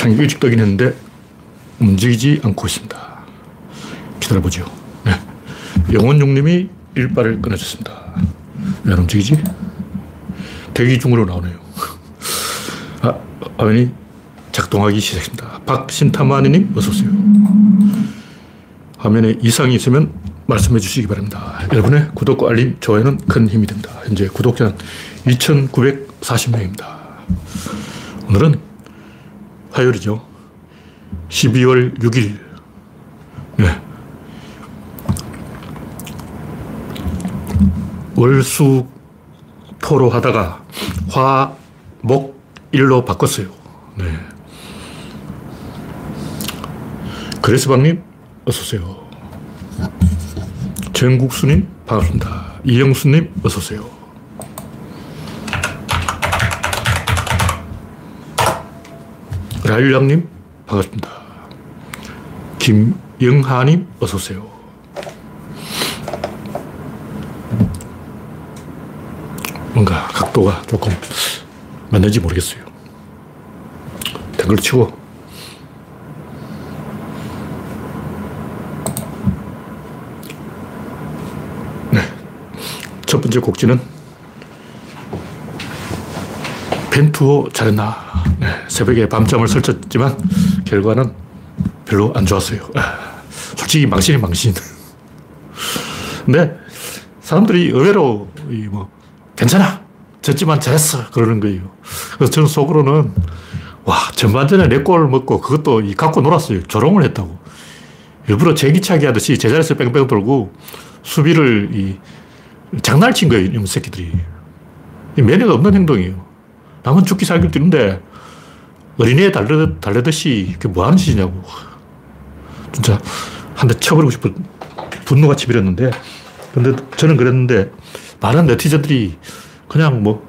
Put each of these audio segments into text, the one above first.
창이 일찍 뜨긴 했는데 움직이지 않고 있습니다. 기다려보죠. 네. 영원용님이 일발을 끊어줬습니다. 왜 안 움직이지? 대기 중으로 나오네요. 아, 화면이 작동하기 시작했습니다. 박신타마니님, 어서오세요. 화면에 이상이 있으면 말씀해 주시기 바랍니다. 여러분의 구독과 알림, 좋아요는 큰 힘이 됩니다. 현재 구독자는 2,940명입니다. 오늘은 화요일이죠. 12월 6일. 네. 월수 토로 하다가 화, 목, 일로 바꿨어요. 네. 그레스방님, 어서오세요. 정국수님, 반갑습니다. 이영수님, 어서오세요. 라일락님, 반갑습니다. 김영하님, 어서오세요. 뭔가 각도가 조금 맞는지 모르겠어요. 댓글 치고. 네. 첫 번째 곡지는 펜투어 잘했나. 네. 새벽에 밤잠을 설쳤지만 결과는 별로 안 좋았어요. 아, 솔직히 망신이 망신. 근데 사람들이 의외로 뭐 괜찮아. 졌지만 잘했어. 그러는 거예요. 그래서 저는 속으로는 와, 전반전에 네골 먹고 그것도 이 갖고 놀았어요. 조롱을 했다고. 일부러 제기차기 하듯이 제자리에서 뺑뺑 돌고 수비를 이 장난을 친 거예요. 이놈 새끼들이. 매너가 없는 행동이에요. 남은 죽기 살기 뛰는데 어린애에 달래, 달래듯이 그게 뭐 하는 짓이냐고. 진짜 한 대 쳐버리고 싶은 분노가 치밀었는데 근데 저는 그랬는데 많은 네티즌들이 그냥 뭐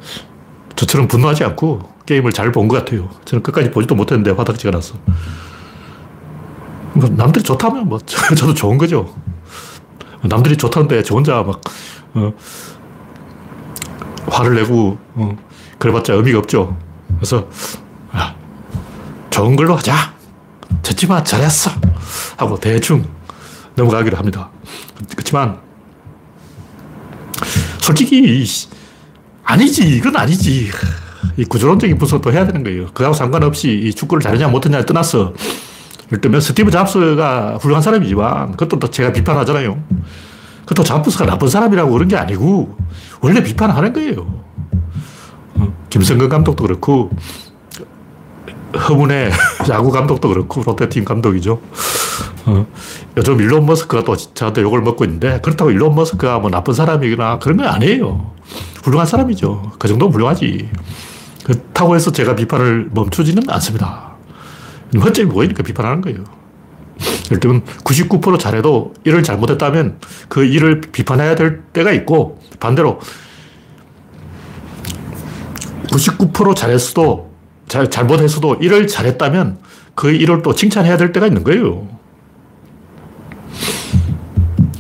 저처럼 분노하지 않고 게임을 잘 본 것 같아요. 저는 끝까지 보지도 못했는데 화딱지가 났어. 뭐 남들이 좋다면 뭐 저도 좋은 거죠. 남들이 좋다는데 저 혼자 막 어, 화를 내고 어, 그래봤자 의미가 없죠. 그래서 아, 좋은 걸로 하자. 졌지만 잘했어. 하고 대충 넘어가기로 합니다. 그렇지만 솔직히 아니지 이건 아니지 이 구조론적인 분석도 해야 되는 거예요. 그하고 상관없이 이 축구를 잘했냐 못했냐를 떠나서 예를 들면 스티브 잡스가 훌륭한 사람이지만 그것도 제가 비판하잖아요. 그것도 잡스가 나쁜 사람이라고 그런 게 아니고 원래 비판하는 거예요. 어, 김성근 감독도 그렇고 허문의 야구 감독도 그렇고 롯데팀 감독이죠. 어, 요즘 일론 머스크가 또 저한테 욕을 먹고 있는데 그렇다고 일론 머스크가 뭐 나쁜 사람이거나 그런 건 아니에요. 훌륭한 사람이죠. 그 정도면 훌륭하지. 그렇다고 해서 제가 비판을 멈추지는 않습니다. 허점이 보이니까 비판하는 거예요. 예를 들면 99% 잘해도 일을 잘못했다면 그 일을 비판해야 될 때가 있고 반대로 99% 잘했어도 잘, 잘못했어도 일을 잘했다면 그 일을 또 칭찬해야 될 때가 있는 거예요.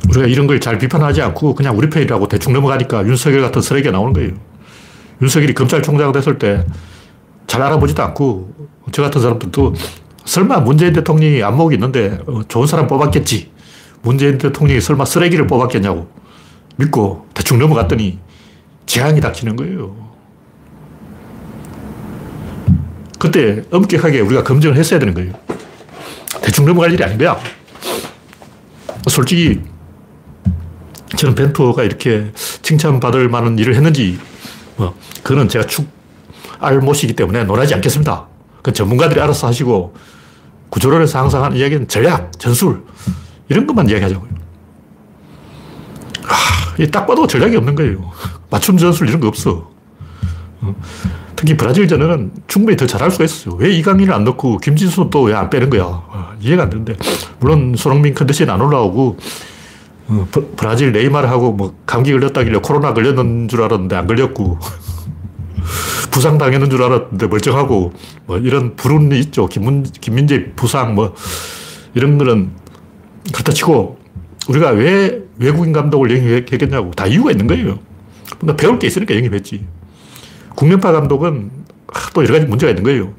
우리가 이런 걸 잘 비판하지 않고 그냥 우리 편이라고 대충 넘어가니까 윤석열 같은 쓰레기가 나오는 거예요. 윤석열이 검찰총장 됐을 때 잘 알아보지도 않고 저 같은 사람들도 설마 문재인 대통령이 안목이 있는데 어, 좋은 사람 뽑았겠지. 문재인 대통령이 설마 쓰레기를 뽑았겠냐고 믿고 대충 넘어갔더니 재앙이 닥치는 거예요. 그때 엄격하게 우리가 검증을 했어야 되는 거예요. 대충 넘어갈 일이 아닌 거야. 솔직히 저는 벤투어가 이렇게 칭찬받을 만한 일을 했는지, 뭐, 그거는 제가 축, 알 못이기 때문에 논하지 않겠습니다. 그 전문가들이 알아서 하시고, 구조론에서 항상 하는 이야기는 전략, 전술, 이런 것만 이야기하자고요. 아, 딱 봐도 전략이 없는 거예요. 맞춤 전술 이런 거 없어. 어, 특히 브라질전은 충분히 더 잘할 수가 있었어요. 왜 이강인을 안 넣고 김진수 또 왜 안 빼는 거야? 어, 이해가 안 되는데. 물론 손흥민 컨디션 안 올라오고, 어, 브라질 네이마르하고 뭐 감기 걸렸다길래 코로나 걸렸는 줄 알았는데 안 걸렸고 부상 당했는 줄 알았는데 멀쩡하고 뭐 이런 불운이 있죠. 김문, 김민재 부상 뭐 이런 거는 그렇다 치고 우리가 왜 외국인 감독을 영입했겠냐고 다 이유가 있는 거예요. 뭔가 배울 게 있으니까 영입했지. 국면파 감독은 또 여러 가지 문제가 있는 거예요.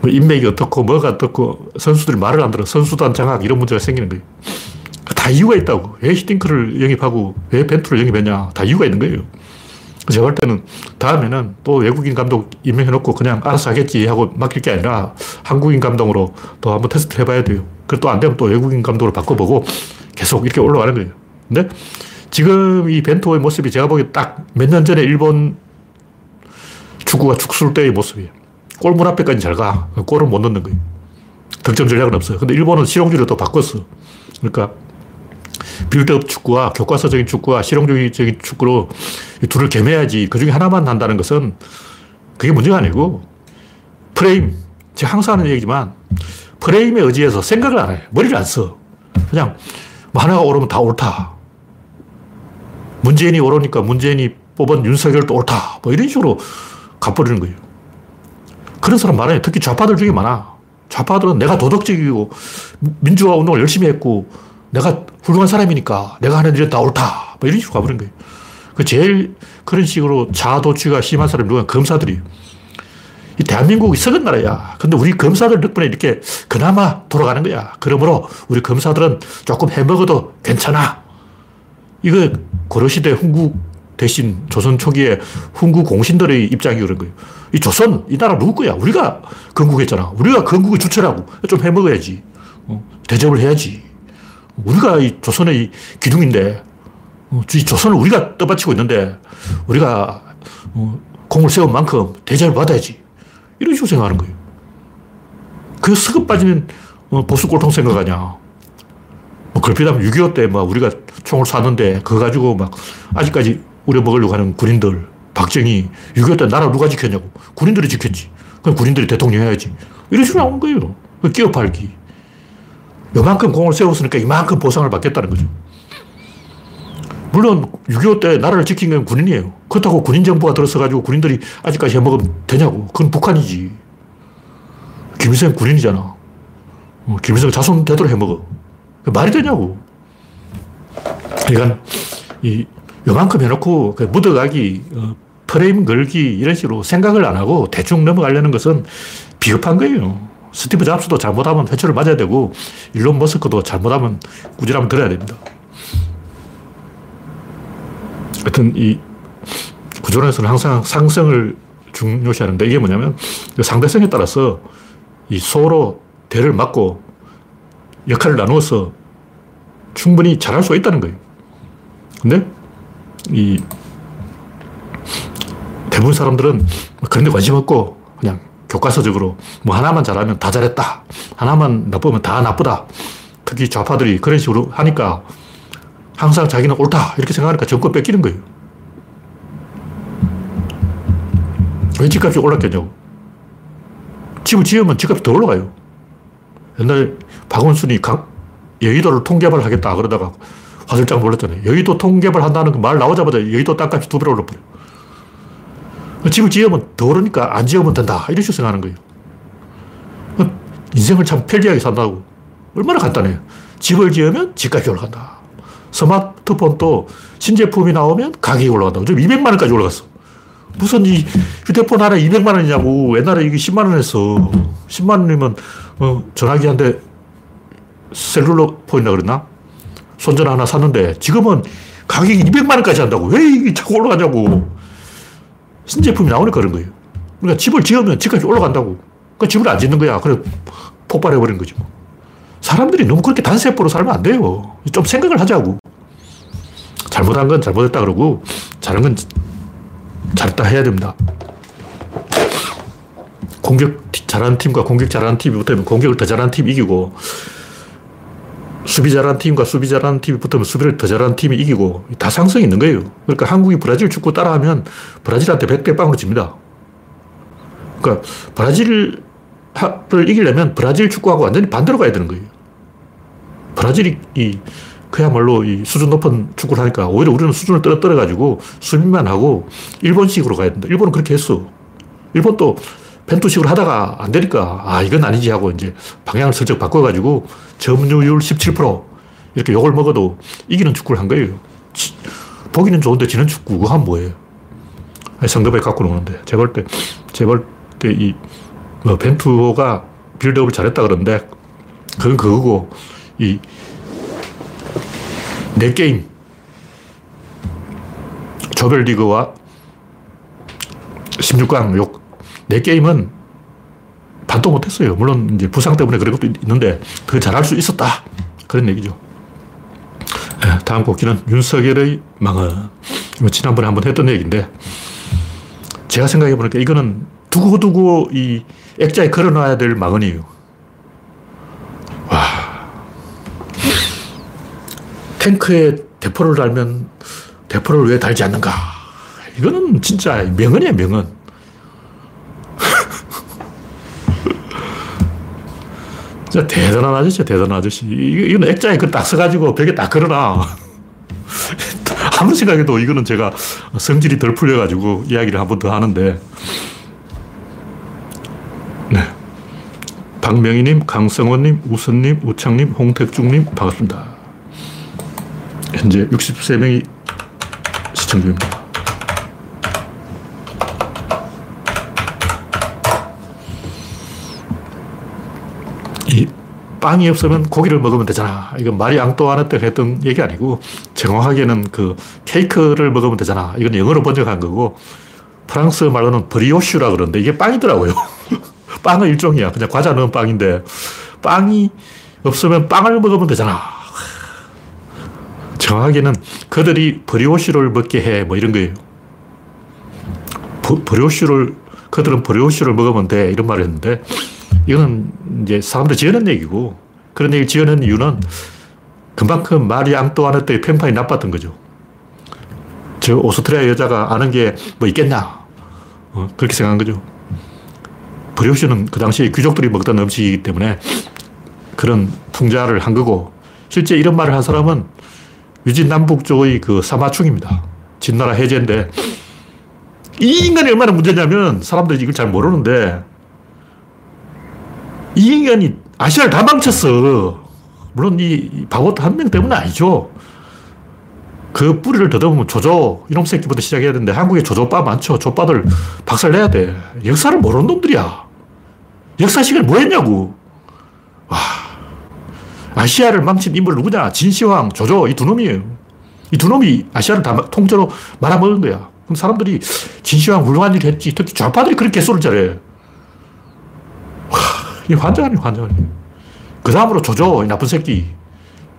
뭐 인맥이 어떻고 뭐가 어떻고 선수들이 말을 안 들어 선수단 장악 이런 문제가 생기는 거예요. 다 이유가 있다고. 왜 히딩크를 영입하고 왜 벤투를 영입했냐. 다 이유가 있는 거예요. 제가 볼 때는 다음에는 또 외국인 감독 임명해놓고 그냥 알아서 하겠지 하고 맡길 게 아니라 한국인 감독으로 또 한번 테스트 해봐야 돼요. 그래도 안 되면 또 외국인 감독으로 바꿔보고 계속 이렇게 올라가는 거예요. 근데 지금 이 벤토의 모습이 제가 보기에 딱 몇 년 전에 일본 축구가 축술 때의 모습이에요. 골문 앞에까지 잘 가. 골은 못 넣는 거예요. 득점 전략은 없어요. 근데 일본은 실용주의를 또 바꿨어. 그러니까 빌드업 축구와 교과서적인 축구와 실용주의적인 축구로 이 둘을 겸해야지 그 중에 하나만 한다는 것은 그게 문제가 아니고 프레임. 제가 항상 하는 얘기지만 프레임에 의지해서 생각을 안 해. 머리를 안 써. 그냥 뭐 하나가 오르면 다 옳다. 문재인이 오르니까 문재인이 뽑은 윤석열도 옳다. 뭐 이런 식으로 가버리는 거예요. 그런 사람 많아요. 특히 좌파들 중에 많아. 좌파들은 내가 도덕적이고 민주화 운동을 열심히 했고 내가 훌륭한 사람이니까 내가 하는 일은 다 옳다. 뭐 이런 식으로 가버린 거예요. 그 제일 그런 식으로 자도취가 심한 사람이 누가 검사들이. 이 대한민국이 썩은 나라야. 근데 우리 검사들 덕분에 이렇게 그나마 돌아가는 거야. 그러므로 우리 검사들은 조금 해먹어도 괜찮아. 이거 고려시대 훈국 대신 조선 초기에 훈국 공신들의 입장이 그런 거예요. 이 조선, 이 나라 누구 거야? 우리가 건국했잖아. 우리가 건국의 주체라고. 좀 해먹어야지. 어, 대접을 해야지. 우리가 이 조선의 기둥인데, 어, 이 조선을 우리가 떠받치고 있는데, 우리가 어, 공을 세운 만큼 대접을 받아야지. 이런 식으로 생각하는 거예요. 그 스급 빠지면 어, 보수 꼴통 생각하냐. 뭐, 걸핏하면 6.25 때 막 우리가 총을 쐈는데, 그거 가지고 막 아직까지 우려먹으려고 하는 군인들, 박정희, 6.25 때 나라 누가 지켰냐고. 군인들이 지켰지. 그럼 군인들이 대통령 해야지. 이런 식으로 나온 거예요. 끼어 팔기. 요만큼 공을 세웠으니까 이만큼 보상을 받겠다는 거죠. 물론 6.25 때 나라를 지킨 건 군인이에요. 그렇다고 군인 정부가 들어서가지고 군인들이 아직까지 해먹으면 되냐고. 그건 북한이지. 김일성 군인이잖아. 어, 김일성 자손 되도록 해먹어. 말이 되냐고. 그러니까 이 요만큼 해놓고 그 묻어가기, 어, 프레임 걸기 이런 식으로 생각을 안 하고 대충 넘어가려는 것은 비겁한 거예요. 스티브 잡스도 잘못하면 회초를 맞아야 되고 일론 머스크도 잘못하면 꾸지람을 들어야 됩니다. 하여튼 이 구조론에서는 항상 상성을 중요시하는데 이게 뭐냐면 그 상대성에 따라서 이 서로 대를 맞고 역할을 나누어서 충분히 잘할 수 있다는 거예요. 근데 이 대부분 사람들은 그런 데 관심 없고 그냥 교과서적으로 뭐 하나만 잘하면 다 잘했다. 하나만 나쁘면 다 나쁘다. 특히 좌파들이 그런 식으로 하니까 항상 자기는 옳다. 이렇게 생각하니까 정권 뺏기는 거예요. 왜 집값이 올랐겠냐고. 집을 지으면 집값이 더 올라가요. 옛날에 박원순이 강, 여의도를 통개발 하겠다 그러다가 화들짝 놀랐잖아요. 여의도 통개발 한다는 그말 나오자마자 여의도 땅값이 두 배로 올라버려요. 집을 지으면 더 오르니까 안 지으면 된다. 이런 식으로 생각하는 거예요. 인생을 참 편리하게 산다고. 얼마나 간단해요. 집을 지으면 집값이 올라간다. 스마트폰도 신제품이 나오면 가격이 올라간다. 좀 200만 원까지 올라갔어. 무슨 이 휴대폰 하나 200만 원이냐고. 옛날에 이게 10만 원 했어. 10만 원이면 어, 전화기 한대 셀룰러 폰이라 그랬나? 손전화 하나 샀는데 지금은 가격이 200만 원까지 한다고. 왜 이게 자꾸 올라가냐고. 신제품이 나오니까 그런 거예요. 그러니까 집을 지으면 집값이 올라간다고. 그러니까 집을 안 짓는 거야. 그래 폭발해버린 거지 뭐. 사람들이 너무 그렇게 단세포로 살면 안 돼요. 좀 생각을 하자고. 잘못한 건 잘못했다 그러고, 잘한 건 잘했다 해야 됩니다. 공격 잘하는 팀과 공격 잘하는 팀이 붙으면 공격을 더 잘하는 팀이 이기고, 수비 잘하는 팀과 수비 잘하는 팀이 붙으면 수비를 더 잘하는 팀이 이기고, 다 상성이 있는 거예요. 그러니까 한국이 브라질 축구 따라하면 브라질한테 100대 빵으로 집니다. 그러니까 브라질을 이기려면 브라질 축구하고 완전히 반대로 가야 되는 거예요. 브라질이 이 그야말로 이 수준 높은 축구를 하니까 오히려 우리는 수준을 떨어뜨려가지고 수비만 하고 일본식으로 가야 된다. 일본은 그렇게 했어. 일본도 펜투식으로 하다가 안 되니까 아, 이건 아니지 하고 이제 방향을 슬쩍 바꿔가지고 점유율 17% 이렇게 욕을 먹어도 이기는 축구를 한 거예요. 보기는 좋은데 지는 축구, 그거 뭐예요? 상대방이 갖고 노는데. 제가 볼 때, 제가 볼때이 뭐 벤투호가 빌드업을 잘했다 그러는데 그건 그거고 이네 게임 조별리그와 16강 욕, 네 게임은 반도 못했어요. 물론 이제 부상 때문에 그런 것도 있는데 더 잘할 수 있었다. 그런 얘기죠. 네, 다음 곡기는 윤석열의 망언. 지난번에 한번 했던 얘기인데 제가 생각해 보니까 이거는 두고두고 이 액자에 걸어놔야 될 망언이에요. 와. 탱크에 대포를 달면 대포를 왜 달지 않는가? 이거는 진짜 명언이야, 명언. 진짜 대단한 아저씨야, 대단한 아저씨. 이건 액자에 그딱 써가지고 벽에 딱 걸어놔. 아무리 생각해도 이거는 제가 성질이 덜 풀려가지고 이야기를 한 번 더 하는데. 네. 박명희님, 강성원님, 우선님, 우창님, 홍택중님, 반갑습니다. 현재 63명이 시청 중입니다. 빵이 없으면 고기를 먹으면 되잖아. 이건 마리 앙또아네트가 했던 얘기 아니고 정확하게는 그 케이크를 먹으면 되잖아. 이건 영어로 번역한 거고 프랑스 말로는 브리오슈라 그러는데 이게 빵이더라고요. 빵은 일종이야. 그냥 과자 넣은 빵인데 빵이 없으면 빵을 먹으면 되잖아. 정확하게는 그들이 브리오슈를 먹게 해. 뭐 이런 거예요. 브리오슈를, 그들은 브리오슈를 먹으면 돼. 이런 말을 했는데 이거는 이제 사람들 지어낸 얘기고 그런 얘기를 지어낸 이유는 그만큼 마리 앙뚜아네트의 평판이 나빴던 거죠. 저 오스트리아 여자가 아는 게 뭐 있겠냐. 어, 그렇게 생각한 거죠. 브리오슈는 그 당시에 귀족들이 먹던 음식이기 때문에 그런 풍자를 한 거고 실제 이런 말을 한 사람은 유진 남북 쪽의 그 사마충입니다. 진나라 해제인데 이 인간이 얼마나 문제냐면 사람들이 이걸 잘 모르는데 이 인간이 아시아를 다 망쳤어. 물론 이 바보 한 명 때문은 아니죠. 그 뿌리를 더듬으면 조조, 이놈 새끼부터 시작해야 되는데 한국에 조조빠 많죠. 조빠들 박살 내야 돼. 역사를 모르는 놈들이야. 역사 시간 뭐 했냐고. 와. 아시아를 망친 인물 누구냐? 진시황, 조조, 이 두 놈이에요. 이 두 놈이 아시아를 다 통째로 말아먹은 거야. 그럼 사람들이 진시황 훌륭한 일 했지. 특히 좌파들이 그렇게 개소를 잘해. 이 환장 아니에요, 환장 아니에요. 그 다음으로 조조, 이 나쁜 새끼.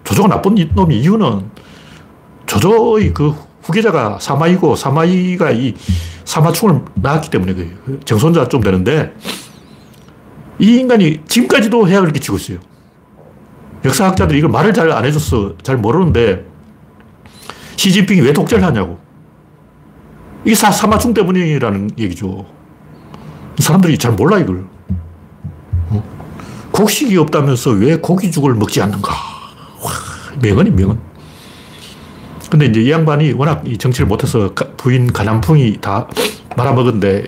조조가 나쁜 놈이 이유는 조조의 그 후계자가 사마이고 사마이가 이 사마충을 낳았기 때문에 그래요. 정손자 좀 되는데 이 인간이 지금까지도 해악을 끼치고 있어요. 역사학자들이 이걸 말을 잘 안 해줬어. 잘 모르는데 시진핑이 왜 독재를 하냐고. 이게 사, 사마충 때문이라는 얘기죠. 사람들이 잘 몰라 이걸. 곡식이 없다면서 왜 고기죽을 먹지 않는가? 와, 명언이 명언. 근데 이제 이 양반이 워낙 이 정치를 못해서 부인 가남풍이 다 말아먹은데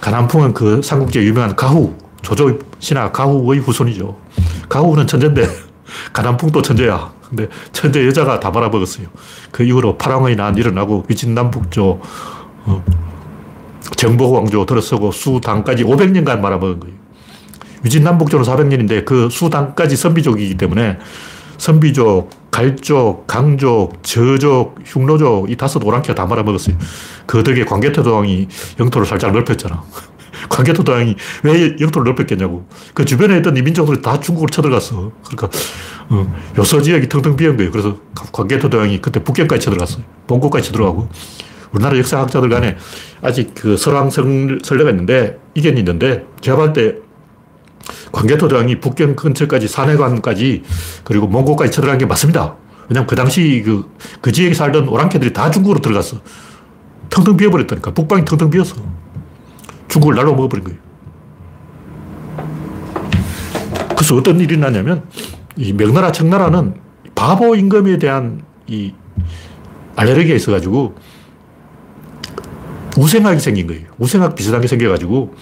가남풍은 그 삼국지에 유명한 가후, 조조 신하 가후의 후손이죠. 가후는 천재인데 가남풍도 천재야. 근데 천재 여자가 다 말아먹었어요. 그 이후로 파랑의 난 일어나고 위진남북조, 어, 정복 왕조 들어서고 수당까지 500년간 말아먹은 거예요. 위진남북조는 400년인데 그 수당까지 선비족이기 때문에 선비족, 갈족, 강족, 저족, 흉노족 이 다섯 오랑캐가 다 말아먹었어요. 그 덕에 광개토도왕이 영토를 살짝 넓혔잖아. 광개토도왕이 왜 영토를 넓혔겠냐고. 그 주변에 있던 이민족들이 다 중국으로 쳐들어갔어. 그러니까 어, 요서 지역이 텅텅 비은 거예요. 그래서 광개토도왕이 그때 북경까지 쳐들어갔어요. 봉고까지 쳐들어가고. 우리나라 역사학자들 간에 아직 그 설왕설, 설례가 있는데, 이견이 있는데, 제가 볼때 광개토대왕이 북경 근처까지 산해관까지 그리고 몽고까지 쳐들어간 게 맞습니다. 왜냐면 그 당시 그, 그 지역에 살던 오랑캐들이 다 중국으로 들어갔어. 텅텅 비어버렸다니까. 북방이 텅텅 비었어. 중국을 날로 먹어버린 거예요. 그래서 어떤 일이 나냐면 이 명나라, 청나라는 바보 임금에 대한 이 알레르기가 있어가지고 우생학이 생긴 거예요. 우생학 비슷한 게 생겨가지고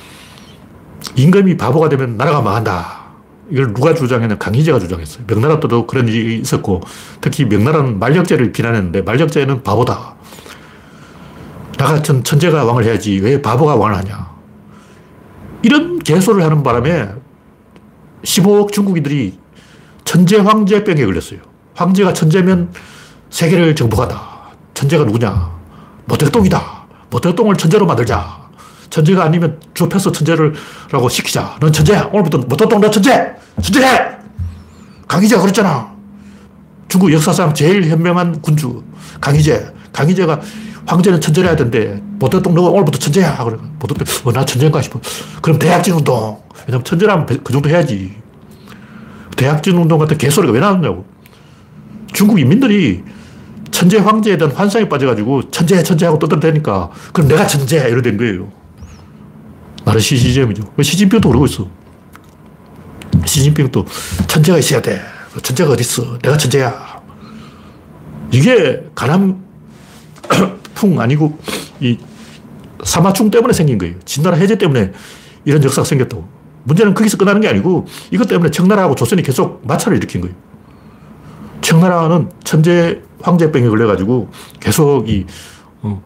임금이 바보가 되면 나라가 망한다. 이걸 누가 주장했냐? 강희제가 주장했어요. 명나라 때도 그런 일이 있었고, 특히 명나라는 만력제를 비난했는데, 만력제는 바보다. 나 같은 천재가 왕을 해야지 왜 바보가 왕을 하냐. 이런 개소를 하는 바람에 15억 중국인들이 천재 황제병에 걸렸어요. 황제가 천재면 세계를 정복한다. 천재가 누구냐? 모택동이다. 모택동을 천재로 만들자. 천재가 아니면 좁혀서 천재를 라고 시키자. 넌 천재야. 오늘부터 모택동 너 천재! 천재해! 강희제가 그랬잖아. 중국 역사상 제일 현명한 군주. 강희제. 강희제가 황제는 천재를 해야 되는데 모택동 너 오늘부터 천재야. 그래. 모택동, 어, 나 천재인가 싶어. 그럼 대학진 운동. 왜냐면 천재라면 그 정도 해야지. 대학진 운동 같은 개소리가 왜 나왔냐고. 중국 인민들이 천재 황제에 대한 환상에 빠져가지고 천재, 천재하고 떠들대니까 그럼 내가 천재! 이러 된 거예요. 나르시시즘이죠. 시진핑도 그러고 있어. 시진핑도 천재가 있어야 돼. 천재가 어딨어. 내가 천재야. 이게 가남풍 아니고 이 사마충 때문에 생긴 거예요. 진나라 해제 때문에 이런 역사가 생겼다고. 문제는 거기서 끝나는 게 아니고 이것 때문에 청나라하고 조선이 계속 마찰을 일으킨 거예요. 청나라는 천재 황제병에 걸려가지고 계속 이, 어,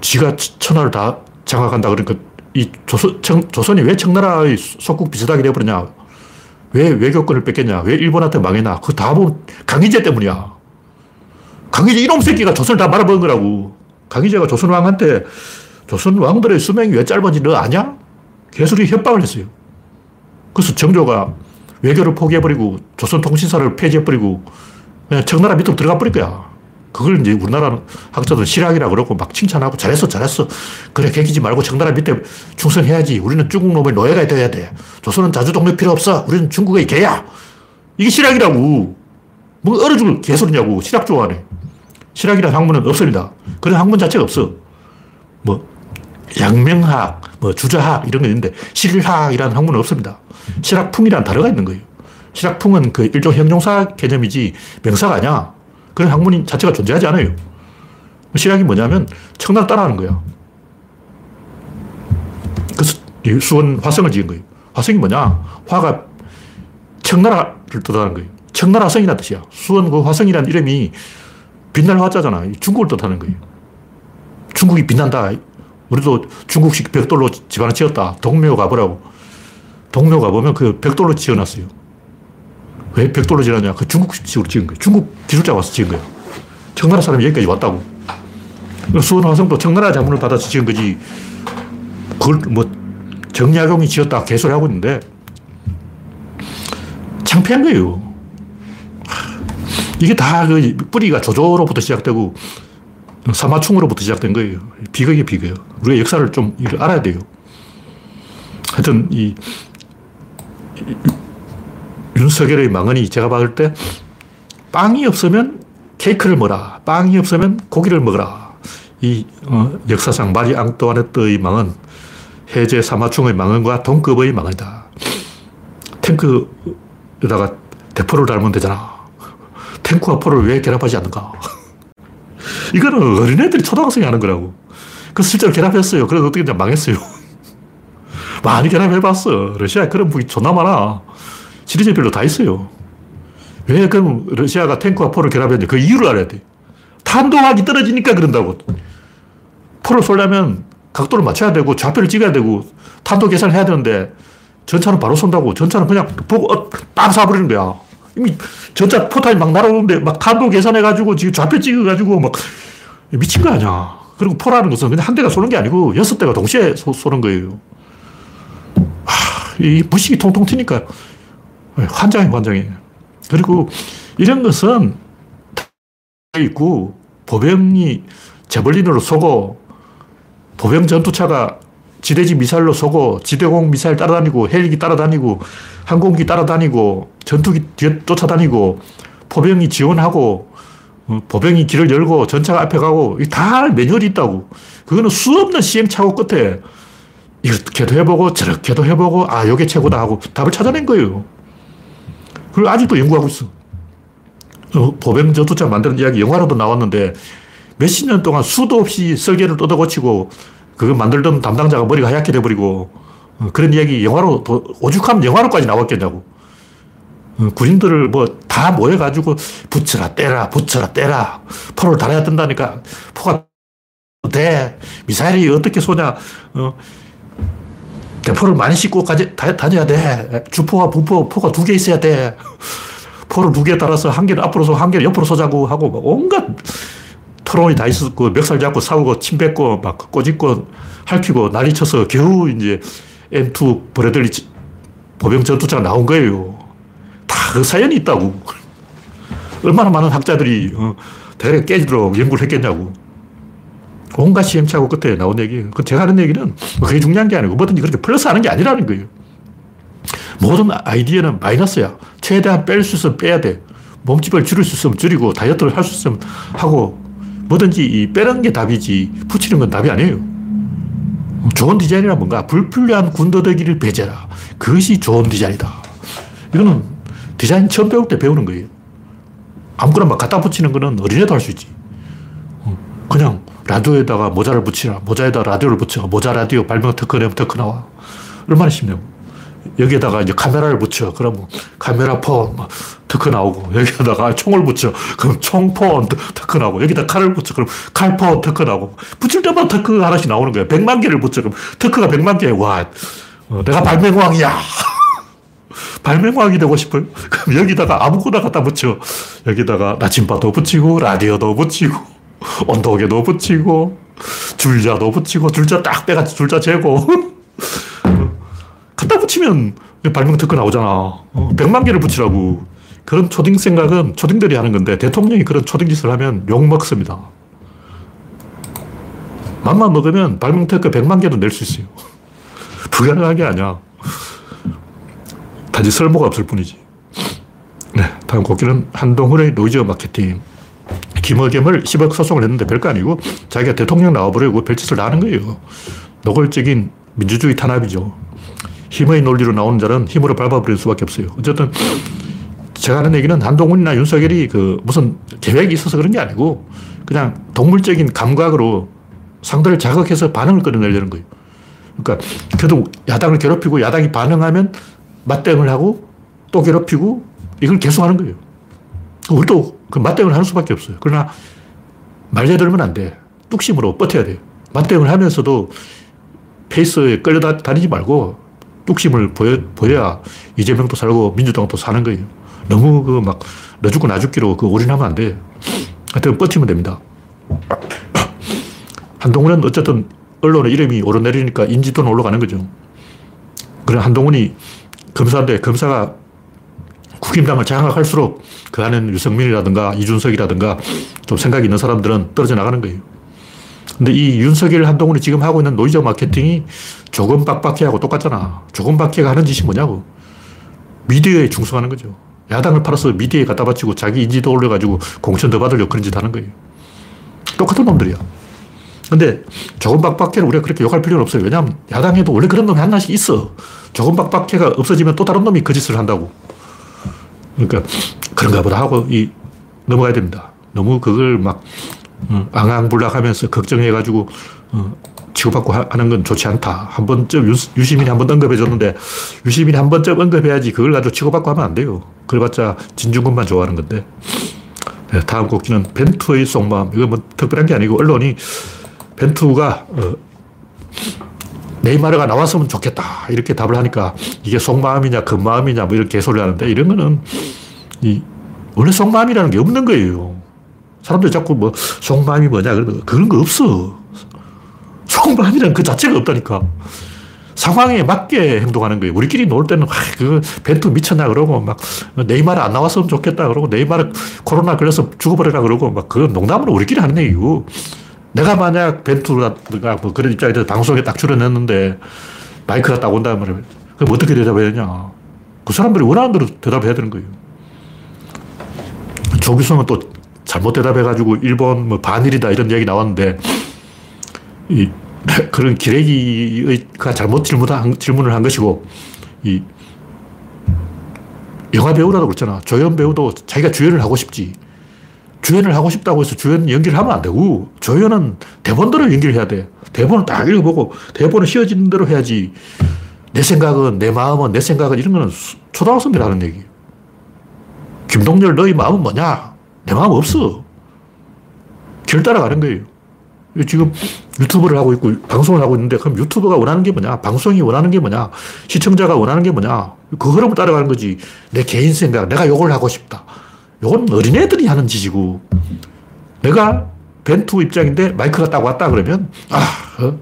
지가 천하를 다 장악한다. 그러니까 이 조선, 청, 조선이 왜 청나라의 속국 비슷하게 되어버렸냐. 왜 외교권을 뺏겼냐. 왜 일본한테 망했냐. 그 다음은 강희제 때문이야. 강희제 이놈 새끼가 조선을 다 말아먹은 거라고. 강희제가 조선 왕한테 조선 왕들의 수명이 왜 짧은지 너 아냐? 개소리 협박을 했어요. 그래서 정조가 외교를 포기해버리고 조선 통신사를 폐지해버리고 그냥 청나라 밑으로 들어가 버릴 거야. 그걸 이제 우리나라 학자들 실학이라 그러고 막 칭찬하고 잘했어, 잘했어. 그래, 개기지 말고 청나라 밑에 충성해야지. 우리는 중국 놈의 노예가 돼야 돼. 조선은 자주동력 필요 없어. 우리는 중국의 개야. 이게 실학이라고. 뭐 얼어 죽을 개소리냐고. 실학 좋아하네. 실학이라는 학문은 없습니다. 그런 학문 자체가 없어. 뭐, 양명학, 뭐, 주자학 이런 게 있는데 실학이라는 학문은 없습니다. 실학풍이라는 단어가 있는 거예요. 실학풍은 그 일종 형용사 개념이지 명사가 아니야. 그런 학문 자체가 존재하지 않아요. 실학이 뭐냐면 청나라 따라하는 거야. 그래서 수원 화성을 지은 거예요. 화성이 뭐냐? 화가 청나라를 뜻하는 거예요. 청나라성이라는 뜻이야. 수원 그 화성이라는 이름이 빛날 화자잖아. 중국을 뜻하는 거예요. 중국이 빛난다. 우리도 중국식 벽돌로 집 하나 지었다. 동묘 가보라고. 동묘 가보면 그 벽돌로 지어놨어요. 왜 벽돌로 지었냐? 그 중국식으로 지은 거예요. 중국 기술자가 와서 지은 거예요. 청나라 사람이 여기까지 왔다고. 수원 화성도 청나라 자문을 받아서 지은 거지. 그걸 뭐 정약용이 지었다 개소리 하고 있는데 창피한 거예요. 이게 다 그 뿌리가 조조로부터 시작되고 사마충으로부터 시작된 거예요. 비극이 비극이에요. 우리가 역사를 좀 알아야 돼요. 하여튼 이 윤석열의 망언이 제가 봤을 때 빵이 없으면 케이크를 먹어라. 빵이 없으면 고기를 먹어라. 이 어, 역사상 마리 앙뚜아네트의 망언, 해제 사마충의 망언과 동급의 망언이다. 탱크에다가 대포를 달면 되잖아. 탱크와 포를 왜 결합하지 않는가? 이거는 어린애들이 초등학생이 하는 거라고. 그 실제로 결합했어요. 그래서 어떻게 냐 망했어요. 많이 결합해봤어. 러시아에 그런 무기 존나 많아. 시리즈별로 다 있어요. 왜 그럼 러시아가 탱크와 포를 결합했는지 그 이유를 알아야 돼. 탄도학이 떨어지니까 그런다고. 포를 쏠려면 각도를 맞춰야 되고 좌표를 찍어야 되고 탄도 계산을 해야 되는데 전차는 바로 쏜다고. 전차는 그냥 보고 어, 빵 쏴버리는 거야. 이미 전차 포탄이 막 날아오는데 막 탄도 계산해가지고 지금 좌표 찍어가지고 막 미친 거 아니야. 그리고 포라는 것은 그냥 한 대가 쏘는 게 아니고 여섯 대가 동시에 쏘, 는 거예요. 하, 이 부식이 통통 튀니까 환장해, 환장해. 그리고 이런 것은 있고 보병이 제벌린으로 쏘고 보병 전투차가 지대지 미사일로 쏘고 지대공 미사일 따라다니고 헬기 따라다니고 항공기 따라다니고 전투기 뒤에 쫓아다니고 포병이 지원하고 어, 보병이 길을 열고 전차가 앞에 가고 다 매뉴얼이 있다고. 그거는 수없는 시행착오 끝에 이렇게도 해보고 저렇게도 해보고 아 요게 최고다 하고 답을 찾아낸 거예요. 그걸 아직도 연구하고 있어. 어, 보병 전투차 만드는 이야기 영화로도 나왔는데 몇십 년 동안 수도 없이 설계를 뜯어 고치고 그거 만들던 담당자가 머리가 하얗게 돼버리고 어, 그런 이야기 영화로 오죽하면 영화로까지 나왔겠냐고. 어, 군인들을 뭐 다 모여가지고 붙여라 떼라 붙여라 떼라 포를 달아야 된다니까 포가 돼 미사일이 어떻게 쏘냐 어, 대포를 많이 싣고 가지, 다, 다녀야 돼. 주포와 부포, 포가 두 개 있어야 돼. 포를 두 개에 따라서 한 개를 앞으로 서, 한 개를 옆으로 쏘자고 하고, 막 온갖 토론이 다 있었고, 멱살 잡고 싸우고, 침 뱉고, 막 꼬집고, 핥히고, 난리 쳐서 겨우 이제 M2 브래들리 보병 전투차가 나온 거예요. 다 그 사연이 있다고. 얼마나 많은 학자들이 어, 대략 깨지도록 연구를 했겠냐고. 온갖 시행착오 끝에 나온 얘기. 그 제가 하는 얘기는 그게 중요한 게 아니고 뭐든지 그렇게 플러스 하는 게 아니라는 거예요. 모든 아이디어는 마이너스야. 최대한 뺄 수 있으면 빼야 돼. 몸집을 줄일 수 있으면 줄이고 다이어트를 할 수 있으면 하고 뭐든지 이 빼는 게 답이지 붙이는 건 답이 아니에요. 좋은 디자인이란 뭔가 불필요한 군더더기를 배제라. 그것이 좋은 디자인이다. 이거는 디자인 처음 배울 때 배우는 거예요. 아무거나 막 갖다 붙이는 거는 어린애도 할 수 있지. 그냥 라디오에다가 모자를 붙이라. 모자에다 라디오를 붙여. 모자 라디오 발명 특허 내면 특허 나와. 얼마나 쉽냐고. 여기에다가 이제 카메라를 붙여. 그러면 카메라 폰 특허 나오고. 여기에다가 총을 붙여. 그럼 총폰 특허 나오고. 여기다 칼을 붙여. 그럼 칼폰 특허 나오고. 붙일 때마다 특허 하나씩 나오는 거야. 백만 개를 붙여. 그럼 특허가 백만 개. 와, 어, 내가 발명왕이야. 발명왕이 되고 싶어요? 그럼 여기다가 아무거나 갖다 붙여. 여기다가 나침반도 붙이고, 라디오도 붙이고. 온도계도 붙이고, 줄자도 붙이고, 줄자 딱 빼가 줄자 재고. 갖다 붙이면 발명 특허 나오잖아. 어, 100만 개를 붙이라고. 그런 초딩 생각은 초딩들이 하는 건데, 대통령이 그런 초딩 짓을 하면 욕 먹습니다. 맘만 먹으면 발명 특허 100만 개도 낼 수 있어요. 불가능한 게 아니야. 단지 쓸모가 없을 뿐이지. 네, 다음 꼭지는 한동훈의 노이즈 마케팅. 김의겸을 10억 소송을 했는데 별거 아니고 자기가 대통령 나와버리고 별짓을 다 하는 거예요. 노골적인 민주주의 탄압이죠. 힘의 논리로 나오는 자는 힘으로 밟아버릴 수밖에 없어요. 어쨌든 제가 하는 얘기는 한동훈이나 윤석열이 그 무슨 계획이 있어서 그런 게 아니고 그냥 동물적인 감각으로 상대를 자극해서 반응을 끌어내려는 거예요. 그러니까 그래도 야당을 괴롭히고 야당이 반응하면 맞대응을 하고 또 괴롭히고 이걸 계속 하는 거예요. 우리도 그 맞대응을 하는 수밖에 없어요. 그러나 말려들면 안 돼. 뚝심으로 버텨야 돼. 맞대응을 하면서도 페이스에 끌려다니지 말고 뚝심을 보여, 보여야 이재명도 살고 민주당도 사는 거예요. 너무 그 막 너 죽고 나 죽기로 그 올인하면 안 돼. 하여튼 버티면 됩니다. 한동훈은 어쨌든 언론의 이름이 오르내리니까 인지도는 올라가는 거죠. 그래 한동훈이 검사인데 검사가 국힘당을 장악할수록 그 안에는 유승민이라든가 이준석이라든가 좀 생각이 있는 사람들은 떨어져 나가는 거예요. 근데 이 윤석열 한동훈이 지금 하고 있는 노이즈 마케팅이 조금박해하고 똑같잖아. 조금박해가 하는 짓이 뭐냐고. 미디어에 충성하는 거죠. 야당을 팔아서 미디어에 갖다 바치고 자기 인지도 올려가지고 공천 더 받으려고 그런 짓 하는 거예요. 똑같은 놈들이야. 근데 조금박해를 우리가 그렇게 욕할 필요는 없어요. 왜냐하면 야당에도 원래 그런 놈이 하나씩 있어. 조금 빡빡해가 없어지면 또 다른 놈이 그 짓을 한다고. 그러니까 그런가 보다 하고 이 넘어가야 됩니다. 너무 그걸 막 어, 앙앙불락하면서 걱정해가지고 어, 치고받고 하 는 건 좋지 않다. 한 번쯤 유, 시민이 한 번 언급해 줬는데 유시민이 한 번쯤 언급해야지 그걸 가지고 치고받고 하면 안 돼요. 그래봤자 진중권만 좋아하는 건데. 네, 다음 곡지는 벤투의 속마음. 이거 뭐 특별한 게 아니고 언론이 벤투가 어, 네이마르가 나왔으면 좋겠다. 이렇게 답을 하니까 이게 속마음이냐, 겉마음이냐, 뭐 이렇게 개소리를 하는데 이런 거는 이, 원래 속마음이라는 게 없는 거예요. 사람들이 자꾸 뭐 속마음이 뭐냐, 그런 거 없어. 속마음이라는 그 자체가 없다니까. 상황에 맞게 행동하는 거예요. 우리끼리 놀 때는, 아, 그, 벤투 미쳤나 그러고, 막, 네이마르 안 나왔으면 좋겠다 그러고, 네이마르 코로나 걸려서 죽어버리라 그러고, 막, 그건 농담으로 우리끼리 하는 얘기고, 내가 만약 벤투라든가 뭐 그런 입장에 서 방송에 딱 출연했는데 마이크가 딱 온다면 말이야. 그럼 어떻게 대답해야 되냐. 그 사람들이 원하는 대로 대답해야 되는 거예요. 조규성은 또 잘못 대답해가지고 일본 뭐 반일이다 이런 얘기 나왔는데 이 그런 기레기가 잘못 질문한, 질문을 한 것이고 이 영화 배우라고 그랬잖아. 조연 배우도 자기가 주연을 하고 싶지. 주연을 하고 싶다고 해서 주연 연기를 하면 안 되고, 조연은 대본대로 연기를 해야 돼. 대본을 딱 읽어보고, 대본을 씌워지는 대로 해야지. 내 생각은, 내 마음은, 내 생각은 이런 거는 초등학생들이 하는 얘기. 김동열, 너희 마음은 뭐냐? 내 마음 없어. 길 따라가는 거예요. 지금 유튜브를 하고 있고 방송을 하고 있는데 그럼 유튜브가 원하는 게 뭐냐? 방송이 원하는 게 뭐냐? 시청자가 원하는 게 뭐냐? 그 흐름을 따라가는 거지. 내 개인 생각, 내가 욕을 하고 싶다. 요건 어린애들이 하는 짓이고 내가 벤투 입장인데 마이크가 딱 왔다 그러면 아, 어,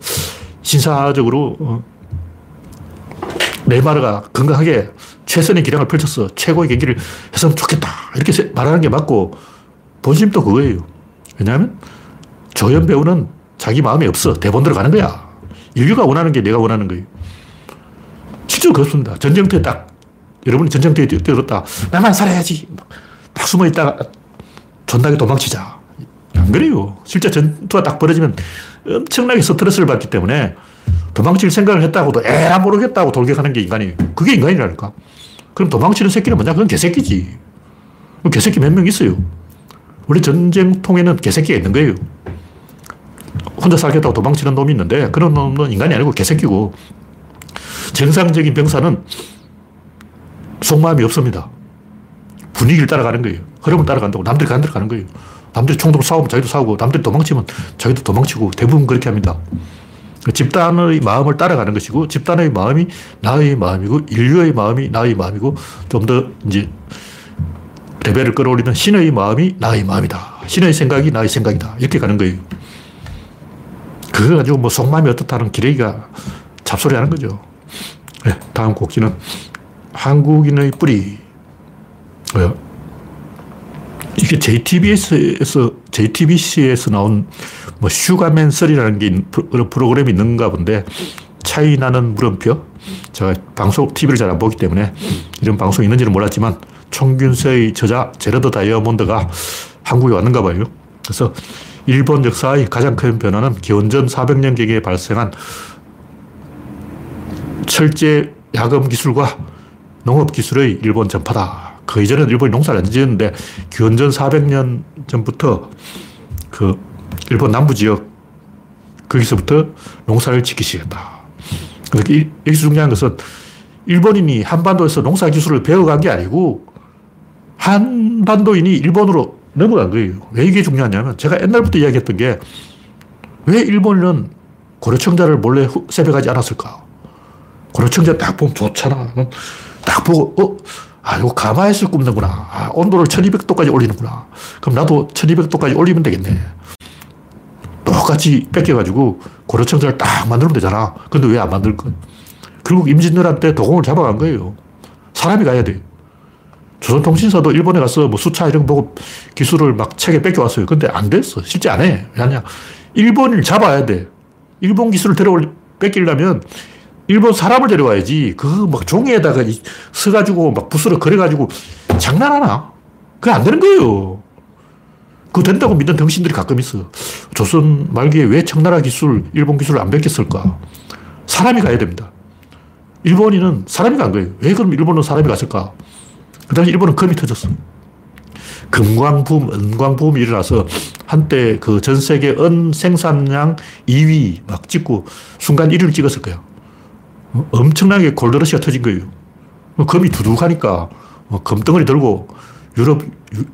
신사적으로 어, 네이마르가 건강하게 최선의 기량을 펼쳐서 최고의 경기를 했으면 좋겠다. 이렇게 말하는 게 맞고 본심도 그거예요. 왜냐하면 조연 배우는 자기 마음이 없어. 대본대로 가는 거야. 인류가 원하는 게 내가 원하는 거예요. 진짜 그렇습니다. 전쟁터에 딱, 여러분이 전쟁터에 뛰어들었다. 나만 살아야지. 딱 숨어 있다가 존나게 도망치자. 안 그래요. 실제 전투가 딱 벌어지면 엄청나게 스트레스를 받기 때문에 도망칠 생각을 했다고도 에라 모르겠다고 돌격하는 게 인간이에요. 그게 인간이라니까. 그럼 도망치는 새끼는 뭐냐? 그건 개새끼지. 개새끼 몇 명 있어요. 원래 전쟁통에는 개새끼가 있는 거예요. 혼자 살겠다고 도망치는 놈이 있는데 그런 놈은 인간이 아니고 개새끼고 정상적인 병사는 속마음이 없습니다. 분위기를 따라가는 거예요. 흐름을 따라간다고. 남들이 가는 대로 가는 거예요. 남들이 총으로 싸우면 자기도 싸우고 남들이 도망치면 자기도 도망치고 대부분 그렇게 합니다. 집단의 마음을 따라가는 것이고 집단의 마음이 나의 마음이고 인류의 마음이 나의 마음이고 좀 더 이제 레벨을 끌어올리는 신의 마음이 나의 마음이다. 신의 생각이 나의 생각이다. 이렇게 가는 거예요. 그거 가지고 뭐 속마음이 어떻다는 기레기가 잡소리 하는 거죠. 네, 다음 곡지는 한국인의 뿌리. 뭐야? 이게 JTBS에서, JTBC에서 나온 뭐 슈가맨 썰이라는 게 그런 프로그램이 있는가 본데 차이 나는 물음표. 제가 방송, TV를 잘 안 보기 때문에 이런 방송이 있는지는 몰랐지만 총균세의 저자 제러드 다이아몬드가 한국에 왔는가 봐요. 그래서 일본 역사의 가장 큰 변화는 기원전 400년경에 발생한 철제 야금 기술과 농업 기술의 일본 전파다. 그 이전에는 일본이 농사를 안 지었는데 기원전 400년 전부터 그 일본 남부 지역 거기서부터 농사를 짓기 시작했다. 여기서 중요한 것은 일본인이 한반도에서 농사 기술을 배워간 게 아니고 한반도인이 일본으로 넘어간 거예요. 왜 이게 중요하냐면 제가 옛날부터 이야기했던 게 왜 일본은 고려청자를 몰래 세배가지 않았을까? 고려청자 딱 보면 좋잖아. 딱 보고, 어? 아, 이거 가마에서 굽는구나. 아, 온도를 1200도까지 올리는구나. 그럼 나도 1200도까지 올리면 되겠네. 똑같이 뺏겨가지고 고려청자를 딱 만들면 되잖아. 근데 왜 안 만들까? 결국 임진왜란 때 도공을 잡아간 거예요. 사람이 가야 돼. 조선통신사도 일본에 가서 뭐 수차 이런 거 보고 기술을 막 책에 뺏겨왔어요. 근데 안 됐어. 실제 안 해. 왜냐 일본을 잡아야 돼. 일본 기술을 데려올, 뺏기려면 일본 사람을 데려와야지. 그거 막 종이에다가 써가지고 막 붓으로 그려가지고 장난하나? 그게 안 되는 거예요. 그거 된다고 믿는 당신들이 가끔 있어. 조선 말기에 왜 청나라 기술, 일본 기술을 안 뺏겼을까? 사람이 가야 됩니다. 일본인은 사람이 간 거예요. 왜 그럼 일본은 사람이 갔을까? 그 당시 일본은 금이 터졌어. 금광붐, 은광붐이 일어나서 한때 그 전 세계 은 생산량 2위 막 찍고 순간 1위를 찍었을. 어? 엄청나게 골드러시가 터진 거예요. 뭐 금이 두둑하니까 뭐 금덩어리 들고 유럽,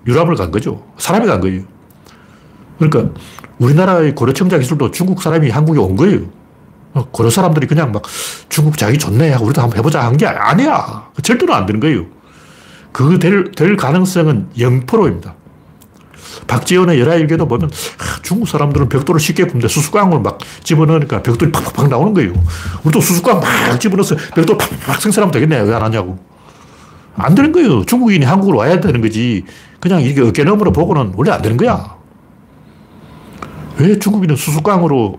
유럽을 간 거죠. 사람이 간 거예요. 그러니까 우리나라의 고려청자 기술도 중국 사람이 한국에 온 거예요. 어, 고려 사람들이 그냥 막 중국 자기 좋네 우리도 한번 해보자 한 게 아니야. 절대로 안 되는 거예요. 그 될, 될 가능성은 0%입니다. 박지원의 열하일기도 보면 아, 중국 사람들은 벽돌을 쉽게 굽는데 수수깡을 막 집어넣으니까 벽돌이 팍팍팍 나오는 거예요. 우리도 수수깡 막 집어넣어서 벽돌 팍팍 생산하면 되겠네. 왜 안 하냐고. 안 되는 거예요. 중국인이 한국으로 와야 되는 거지. 그냥 이게 어깨 너머로 보고는 원래 안 되는 거야. 왜 중국인은 수수깡으로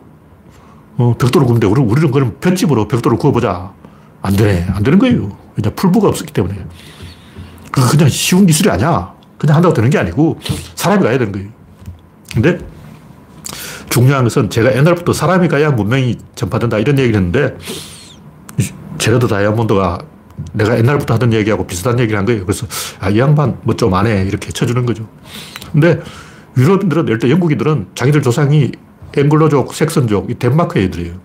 어, 벽돌을 굽는데 우리는 그럼 편집으로 벽돌을 구워보자. 안 되네. 안 되는 거예요. 왜냐 풀부가 없었기 때문에. 그 그냥 쉬운 기술이 아니야. 그냥 한다고 되는 게 아니고 사람이 가야 되는 거예요. 근데 중요한 것은 제가 옛날부터 사람이 가야 문명이 전파된다 이런 얘기를 했는데 제라드 다이아몬드가 내가 옛날부터 하던 얘기하고 비슷한 얘기를 한 거예요. 그래서 아, 이 양반 뭐 좀 안 해. 이렇게 쳐주는 거죠. 근데 유럽인들은, 예를 영국인들은 자기들 조상이 앵글로족, 색선족, 이 덴마크 애들이에요.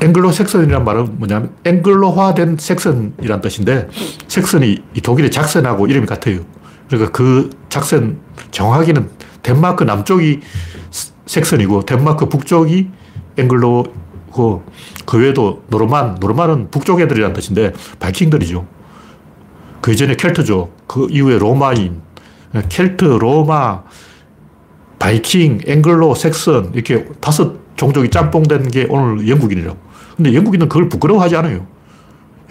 앵글로 색슨이란 말은 뭐냐면 앵글로화된 색슨이란 뜻인데 색슨이 이 독일의 작센하고 이름이 같아요. 그러니까 그 작센 정확히는 덴마크 남쪽이 색슨이고 덴마크 북쪽이 앵글로고 그 외에도 노르만, 노르만은 북쪽 애들이란 뜻인데 바이킹들이죠. 그 이전에 켈트죠. 그 이후에 로마인, 켈트, 로마, 바이킹, 앵글로, 색슨 이렇게 다섯 종족이 짬뽕된 게 오늘 영국인이라고. 근데 영국인은 그걸 부끄러워하지 않아요.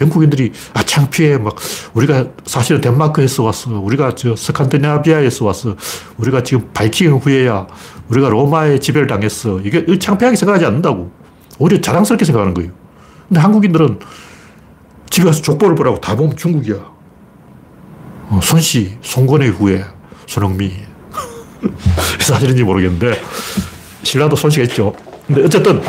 영국인들이 아 창피해. 막 우리가 사실은 덴마크에서 왔어. 우리가 저 스칸디나비아에서 왔어. 우리가 지금 바이킹 후예야. 우리가 로마에 지배를 당했어. 이게 창피하게 생각하지 않는다고. 오히려 자랑스럽게 생각하는 거예요. 근데 한국인들은 집에 가서 족보를 보라고 다 보면 중국이야. 어, 손씨 송건의 후예 손흥민. 사실인지 모르겠는데. 신라도 손씨가 있죠. 근데 어쨌든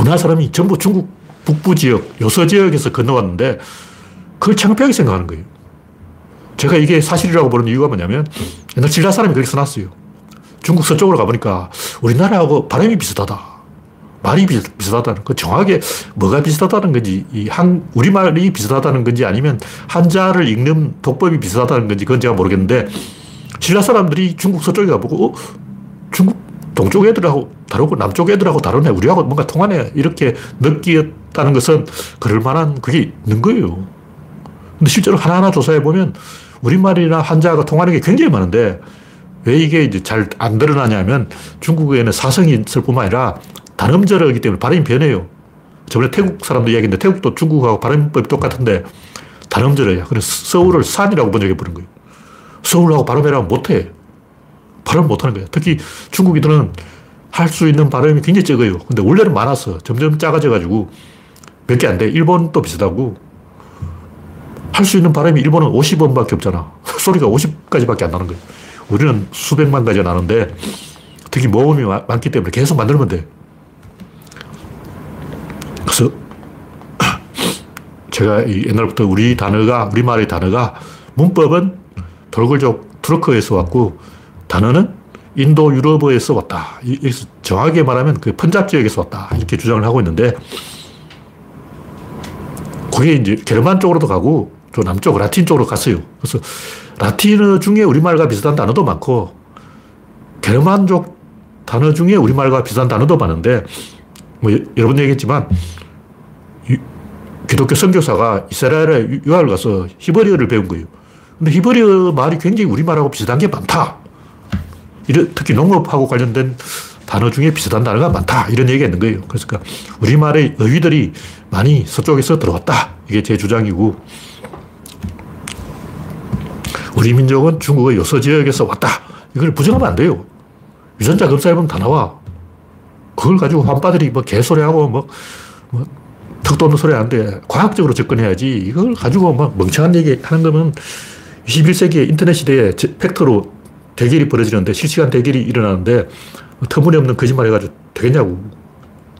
우리나라 사람이 전부 중국 북부 지역, 요서 지역에서 건너왔는데 그걸 창피하게 생각하는 거예요. 제가 이게 사실이라고 보는 이유가 뭐냐면 옛날 진라 사람이 그렇게 써놨어요. 중국 서쪽으로 가보니까 우리나라하고 발음이 비슷하다. 말이 비슷하다는 그 정확하게 뭐가 비슷하다는 건지 이 한, 우리말이 비슷하다는 건지 아니면 한자를 읽는 독법이 비슷하다는 건지 그건 제가 모르겠는데 신라 사람들이 중국 서쪽에 가보고 어? 중국 동쪽 애들하고 다르고 남쪽 애들하고 다르네. 우리하고 뭔가 통하네. 이렇게 느끼었다는 것은 그럴 만한 그게 있는 거예요. 근데 실제로 하나하나 조사해 보면 우리말이나 한자가 통하는 게 굉장히 많은데 왜 이게 이제 잘 안 드러나냐면 중국에는 사성이 있을 뿐만 아니라 단음절이기 때문에 발음이 변해요. 저번에 태국 사람도 이야기했는데 태국도 중국하고 발음법이 똑같은데 단음절이야. 그래서 서울을 산이라고 번역해 보는 거예요. 서울하고 발음해라면 못해. 발음 못하는 거예요. 특히 중국인들은 할 수 있는 발음이 굉장히 적어요. 근데 원래는 많았어. 점점 작아져가지고 몇 개 안 돼. 일본도 비슷하고 할 수 있는 발음이 일본은 50원밖에 없잖아. 소리가 50가지밖에 안 나는 거예요. 우리는 수백만 가지가 나는데 특히 모음이 많기 때문에 계속 만들면 돼. 그래서 제가 옛날부터 우리 단어가, 우리말의 단어가 문법은 돌골족 트루크에서 왔고 단어는 인도 유럽어에서 왔다. 여기서 정확하게 말하면 그 펀잡 지역에서 왔다. 이렇게 주장을 하고 있는데 그게 이제 게르만 쪽으로도 가고 저 남쪽 라틴 쪽으로 갔어요. 그래서 라틴어 중에 우리말과 비슷한 단어도 많고 게르만족 단어 중에 우리말과 비슷한 단어도 많은데 뭐 여러 번 얘기했지만 기독교 선교사가 이스라엘에 유학을 가서 히브리어를 배운 거예요. 근데 히브리어 말이 굉장히 우리말하고 비슷한 게 많다. 특히 농업하고 관련된 단어 중에 비슷한 단어가 많다. 이런 얘기가 있는 거예요. 그러니까 우리말의 어휘들이 많이 서쪽에서 들어왔다. 이게 제 주장이고, 우리 민족은 중국의 요서 지역에서 왔다. 이걸 부정하면 안 돼요. 유전자 검사해보면 다 나와. 그걸 가지고 환빠들이 뭐 개소리하고 뭐, 뭐 턱도 없는 소리 하는데 과학적으로 접근해야지. 이걸 가지고 막 멍청한 얘기 하는 거면 21세기의 인터넷 시대에 팩트로 대결이 벌어지는데 실시간 대결이 일어나는데 터무니없는 거짓말 해가지고 되겠냐고.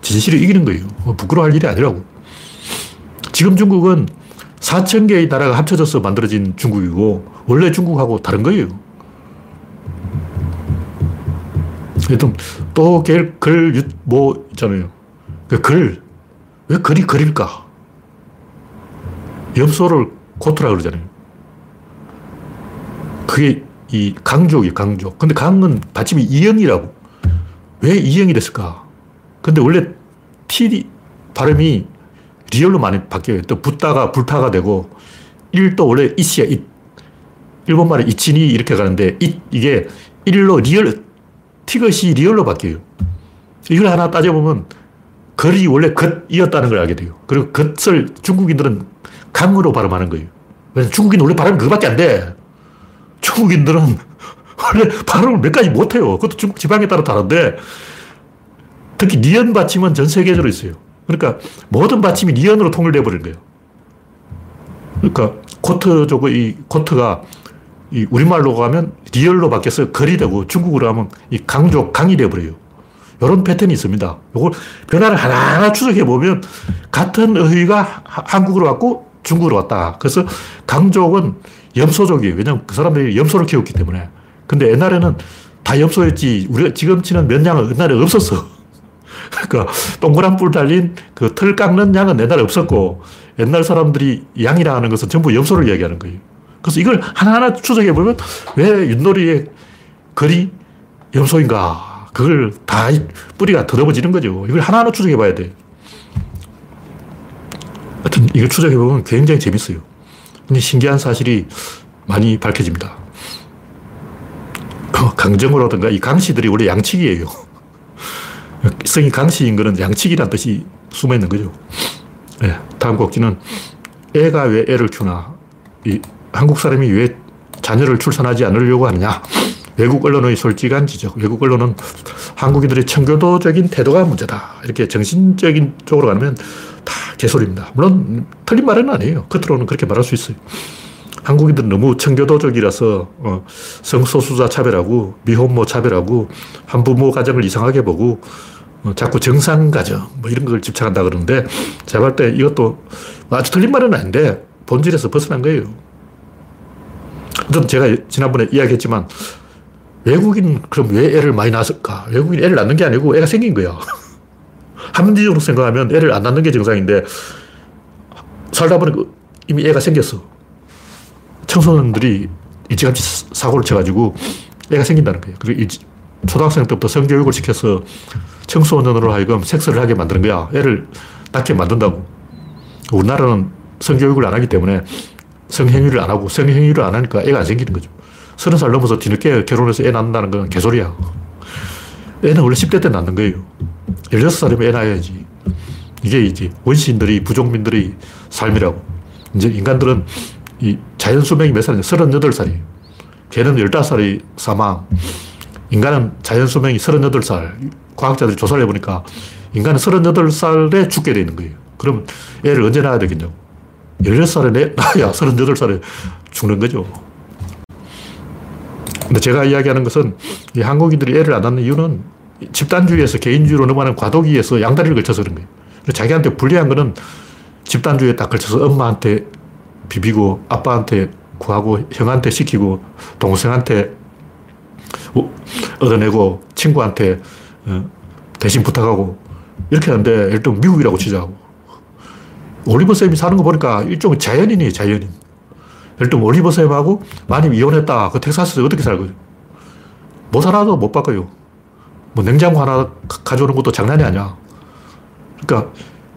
진실을 이기는 거예요. 뭐 부끄러워할 일이 아니라고. 지금 중국은 4천 개의 나라가 합쳐져서 만들어진 중국이고 원래 중국하고 다른 거예요. 또 글, 글, 뭐 있잖아요. 그 글. 왜 글이 글일까? 염소를 코트라 그러잖아요. 그게 이 강족이에요, 강족. 근데 강은 받침이 이영이라고. 왜 이영이 됐을까? 근데 원래 T 발음이 리얼로 많이 바뀌어요. 또 붙다가 불타가 되고, 일도 원래 이시야, 잇. 일본 말에 이치니 이렇게 가는데, 잇, 이게 일로 리얼, 티것이 리얼로 바뀌어요. 이걸 하나 따져보면, 글이 원래 겉이었다는 걸 알게 돼요. 그리고 겉을 중국인들은 강으로 발음하는 거예요. 왜냐면 중국인 원래 발음이 그거밖에 안 돼. 중국인들은 원래 발음을 몇 가지 못해요. 그것도 중국 지방에 따라 다른데 특히 니은 받침은 전 세계적으로 있어요. 그러니까 모든 받침이 니은으로 통일돼 버린 거예요. 그러니까 고트족의 이 고트가 이 우리말로 가면 리을로 바뀌어서 걸이 되고 중국어로 하면 이 강족, 강이 되어버려요. 이런 패턴이 있습니다. 이걸 변화를 하나하나 추적해 보면 같은 어휘가 한국으로 왔고 중국으로 왔다. 그래서 강족은 염소족이에요. 왜냐면 그 사람들이 염소를 키웠기 때문에. 근데 옛날에는 다 염소였지. 우리가 지금 치는 면 양은 옛날에 없었어. 그러니까 동그란 뿔 달린 그 털 깎는 양은 옛날에 없었고 옛날 사람들이 양이라 하는 것은 전부 염소를 이야기하는 거예요. 그래서 이걸 하나하나 추적해 보면 왜 윷놀이의 거리 염소인가. 그걸 다 뿌리가 더듬어지는 거죠. 이걸 하나하나 추적해 봐야 돼. 하여튼 이걸 추적해 보면 굉장히 재밌어요. 근데 신기한 사실이 많이 밝혀집니다. 어, 강정호라든가 이 강씨들이 원래 양측이에요. 성이 강씨인 거는 양측이란 뜻이 숨어 있는 거죠. 네, 다음 곡지는 애가 왜 애를 키우나. 이 한국 사람이 왜 자녀를 출산하지 않으려고 하느냐. 외국 언론의 솔직한 지적. 외국 언론은 한국인들의 청교도적인 태도가 문제다. 이렇게 정신적인 쪽으로 가면 다 개소리입니다. 물론 틀린 말은 아니에요. 겉으로는 그렇게 말할 수 있어요. 한국인들은 너무 청교도적이라서 어, 성소수자 차별하고 미혼모 차별하고 한부모 가정을 이상하게 보고 어, 자꾸 정상 가정 뭐 이런 걸 집착한다 그러는데 제가 볼 때 이것도 아주 틀린 말은 아닌데 본질에서 벗어난 거예요. 제가 지난번에 이야기했지만 외국인 그럼 왜 애를 많이 낳았을까? 외국인 애를 낳는 게 아니고 애가 생긴 거야. 합리적으로 생각하면 애를 안 낳는 게 정상인데 살다 보니까 이미 애가 생겼어. 청소년들이 일찌감치 사고를 쳐가지고 애가 생긴다는 거예요. 그리고 초등학생 때부터 성교육을 시켜서 청소년으로 하여금 섹스를 하게 만드는 거야. 애를 낳게 만든다고. 우리나라는 성교육을 안 하기 때문에 성행위를 안 하고 성행위를 안 하니까 애가 안 생기는 거죠. 서른 살 넘어서 뒤늦게 결혼해서 애 낳는다는 건 개소리야. 애는 원래 10대 때 낳는 거예요. 16살이면 애 낳아야지. 이게 이제 원시인들이, 부족민들의 삶이라고. 이제 인간들은 이 자연 수명이 몇 살이냐? 38살이에요. 걔는 15살이 사망. 인간은 자연 수명이 38살. 과학자들이 조사를 해보니까 인간은 38살에 죽게 되는 거예요. 그럼 애를 언제 낳아야 되겠냐고. 16살에 내, 나야 38살에 죽는 거죠. 근데 제가 이야기하는 것은 이 한국인들이 애를 안 낳는 이유는 집단주의에서 개인주의로 넘어가는 과도기에서 양다리를 걸쳐서 그런 거예요. 자기한테 불리한 거는 집단주의에 딱 걸쳐서 엄마한테 비비고 아빠한테 구하고 형한테 시키고 동생한테 얻어내고 친구한테 어, 대신 부탁하고 이렇게 하는데 일단 미국이라고 치자고 올리버 쌤이 사는 거 보니까 일종의 자연인이에요 자연인 들면 올리버 쌤하고 만약 이혼했다. 그 텍사스에서 어떻게 살거요? 뭐 살아도 못 바꿔요. 뭐 냉장고 하나 가져오는 것도 장난이 아니야. 그러니까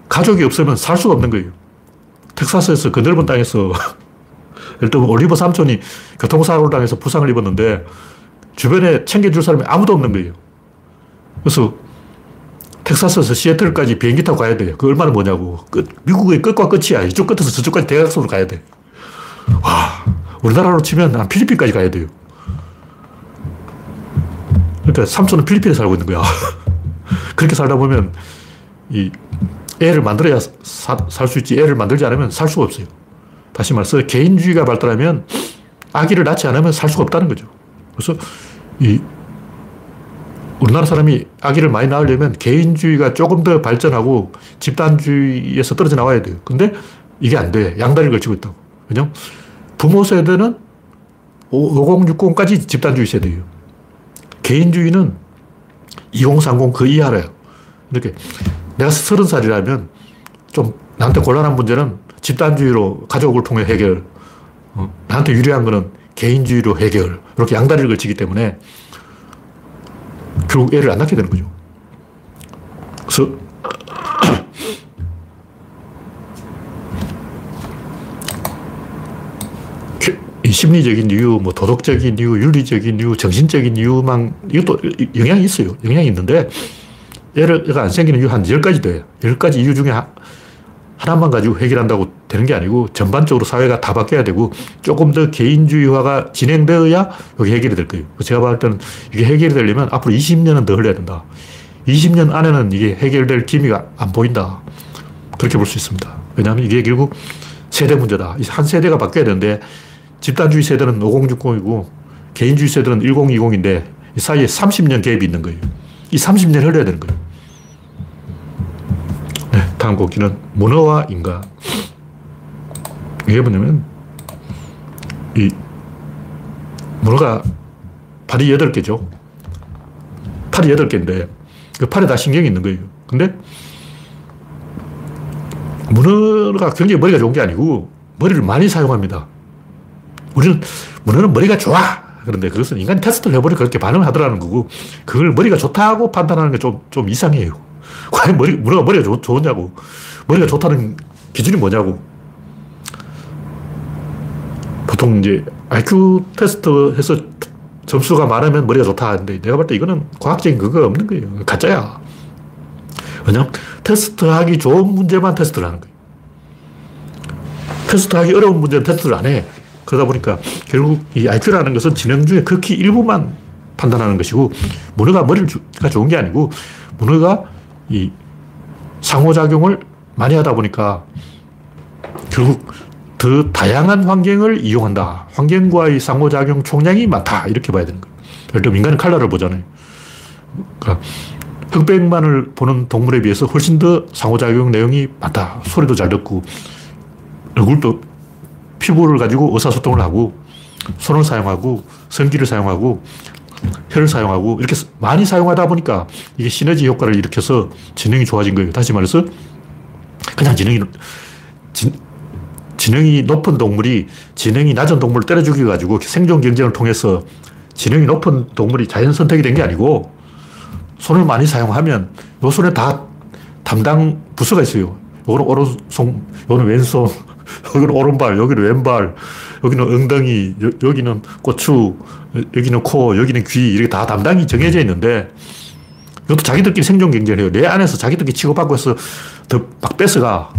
가족이 없으면 살 수가 없는 거예요. 텍사스에서 그 넓은 땅에서 예를 들면 올리버 삼촌이 교통사고를 당해서 부상을 입었는데 주변에 챙겨줄 사람이 아무도 없는 거예요. 그래서 텍사스에서 시애틀까지 비행기 타고 가야 돼요. 그 얼마나 뭐냐고. 끝, 미국의 끝과 끝이야. 이쪽 끝에서 저쪽까지 대각선으로 가야 돼. 와, 우리나라로 치면 한 필리핀까지 가야 돼요. 그러니까 삼촌은 필리핀에 살고 있는 거야. 그렇게 살다 보면 이 애를 만들어야 살 수 있지 애를 만들지 않으면 살 수가 없어요. 다시 말해서 개인주의가 발달하면 아기를 낳지 않으면 살 수가 없다는 거죠. 그래서 이 우리나라 사람이 아기를 많이 낳으려면 개인주의가 조금 더 발전하고 집단주의에서 떨어져 나와야 돼요. 근데 이게 안 돼. 양다리를 걸치고 있다고. 그냥 부모 세대는 5060까지 집단주의 세대예요. 개인주의는 2030 그 이하래요. 이렇게 내가 서른 살이라면 좀 나한테 곤란한 문제는 집단주의로 가족을 통해 해결. 어, 나한테 유리한 거는 개인주의로 해결. 이렇게 양다리를 걸치기 때문에 결국 애를 안 낳게 되는 거죠. 그래서 심리적인 이유, 뭐 도덕적인 이유, 윤리적인 이유, 정신적인 이유만 이것도 영향이 있어요. 영향이 있는데 애가 안 생기는 이유 한 10가지 돼요. 10가지 이유 중에 하나만 가지고 해결한다고 되는 게 아니고 전반적으로 사회가 다 바뀌어야 되고 조금 더 개인주의화가 진행되어야 여기 해결이 될 거예요. 제가 봤을 때는 이게 해결이 되려면 앞으로 20년은 더 흘러야 된다. 20년 안에는 이게 해결될 기미가 안 보인다. 그렇게 볼 수 있습니다. 왜냐하면 이게 결국 세대 문제다. 한 세대가 바뀌어야 되는데 집단주의 세대는 5060이고 개인주의 세대는 1020인데 이 사이에 30년 갭이 있는 거예요. 이 30년 흘러야 되는 거예요. 네, 다음 곡기는 문어와 인간. 이게 뭐냐면, 이 문어가 팔이 8개죠. 팔이 8개인데, 그 팔에 다 신경이 있는 거예요. 근데, 문어가 굉장히 머리가 좋은 게 아니고, 머리를 많이 사용합니다. 우리는 문어는 머리가 좋아. 그런데 그것은 인간이 테스트를 해보니 그렇게 반응을 하더라는 거고, 그걸 머리가 좋다고 판단하는 게 좀, 좀 이상해요. 과연 머리, 문어가 머리가 좋, 좋냐고. 머리가 좋다는 기준이 뭐냐고. 보통 이제 IQ 테스트 해서 점수가 많으면 머리가 좋다 하는데 내가 볼 때 이거는 과학적인 그거 없는 거예요. 가짜야. 왜냐면 테스트하기 좋은 문제만 테스트를 하는 거예요. 테스트하기 어려운 문제는 테스트를 안 해. 그러다 보니까 결국 이 IQ라는 것은 지능 중에 극히 일부만 판단하는 것이고 문어가 머리가 좋은 게 아니고 문어가 이 상호작용을 많이 하다 보니까 결국 더 다양한 환경을 이용한다. 환경과의 상호작용 총량이 많다. 이렇게 봐야 되는 거예요. 예를 들면 인간은 칼라를 보잖아요. 그러니까 흑백만을 보는 동물에 비해서 훨씬 더 상호작용 내용이 많다. 소리도 잘 듣고, 얼굴도 피부를 가지고 의사소통을 하고, 손을 사용하고, 성기를 사용하고, 혀를 사용하고, 이렇게 많이 사용하다 보니까 이게 시너지 효과를 일으켜서 지능이 좋아진 거예요. 다시 말해서, 그냥 지능이, 지, 지능이 높은 동물이 지능이 낮은 동물을 때려 죽여 가지고 생존 경쟁을 통해서 지능이 높은 동물이 자연 선택이 된 게 아니고 손을 많이 사용하면 요 손에 다 담당 부서가 있어요. 요거는 오른손, 요거는 왼손, 여기는 오른발, 여기는 왼발, 여기는 엉덩이, 여, 기는 고추, 여기는 코, 여기는 귀, 이렇게 다 담당이 정해져 있는데 이것도 자기들끼리 생존 경쟁을 해요. 내 안에서 자기들끼리 치고받고 해서 더막 뺏어가.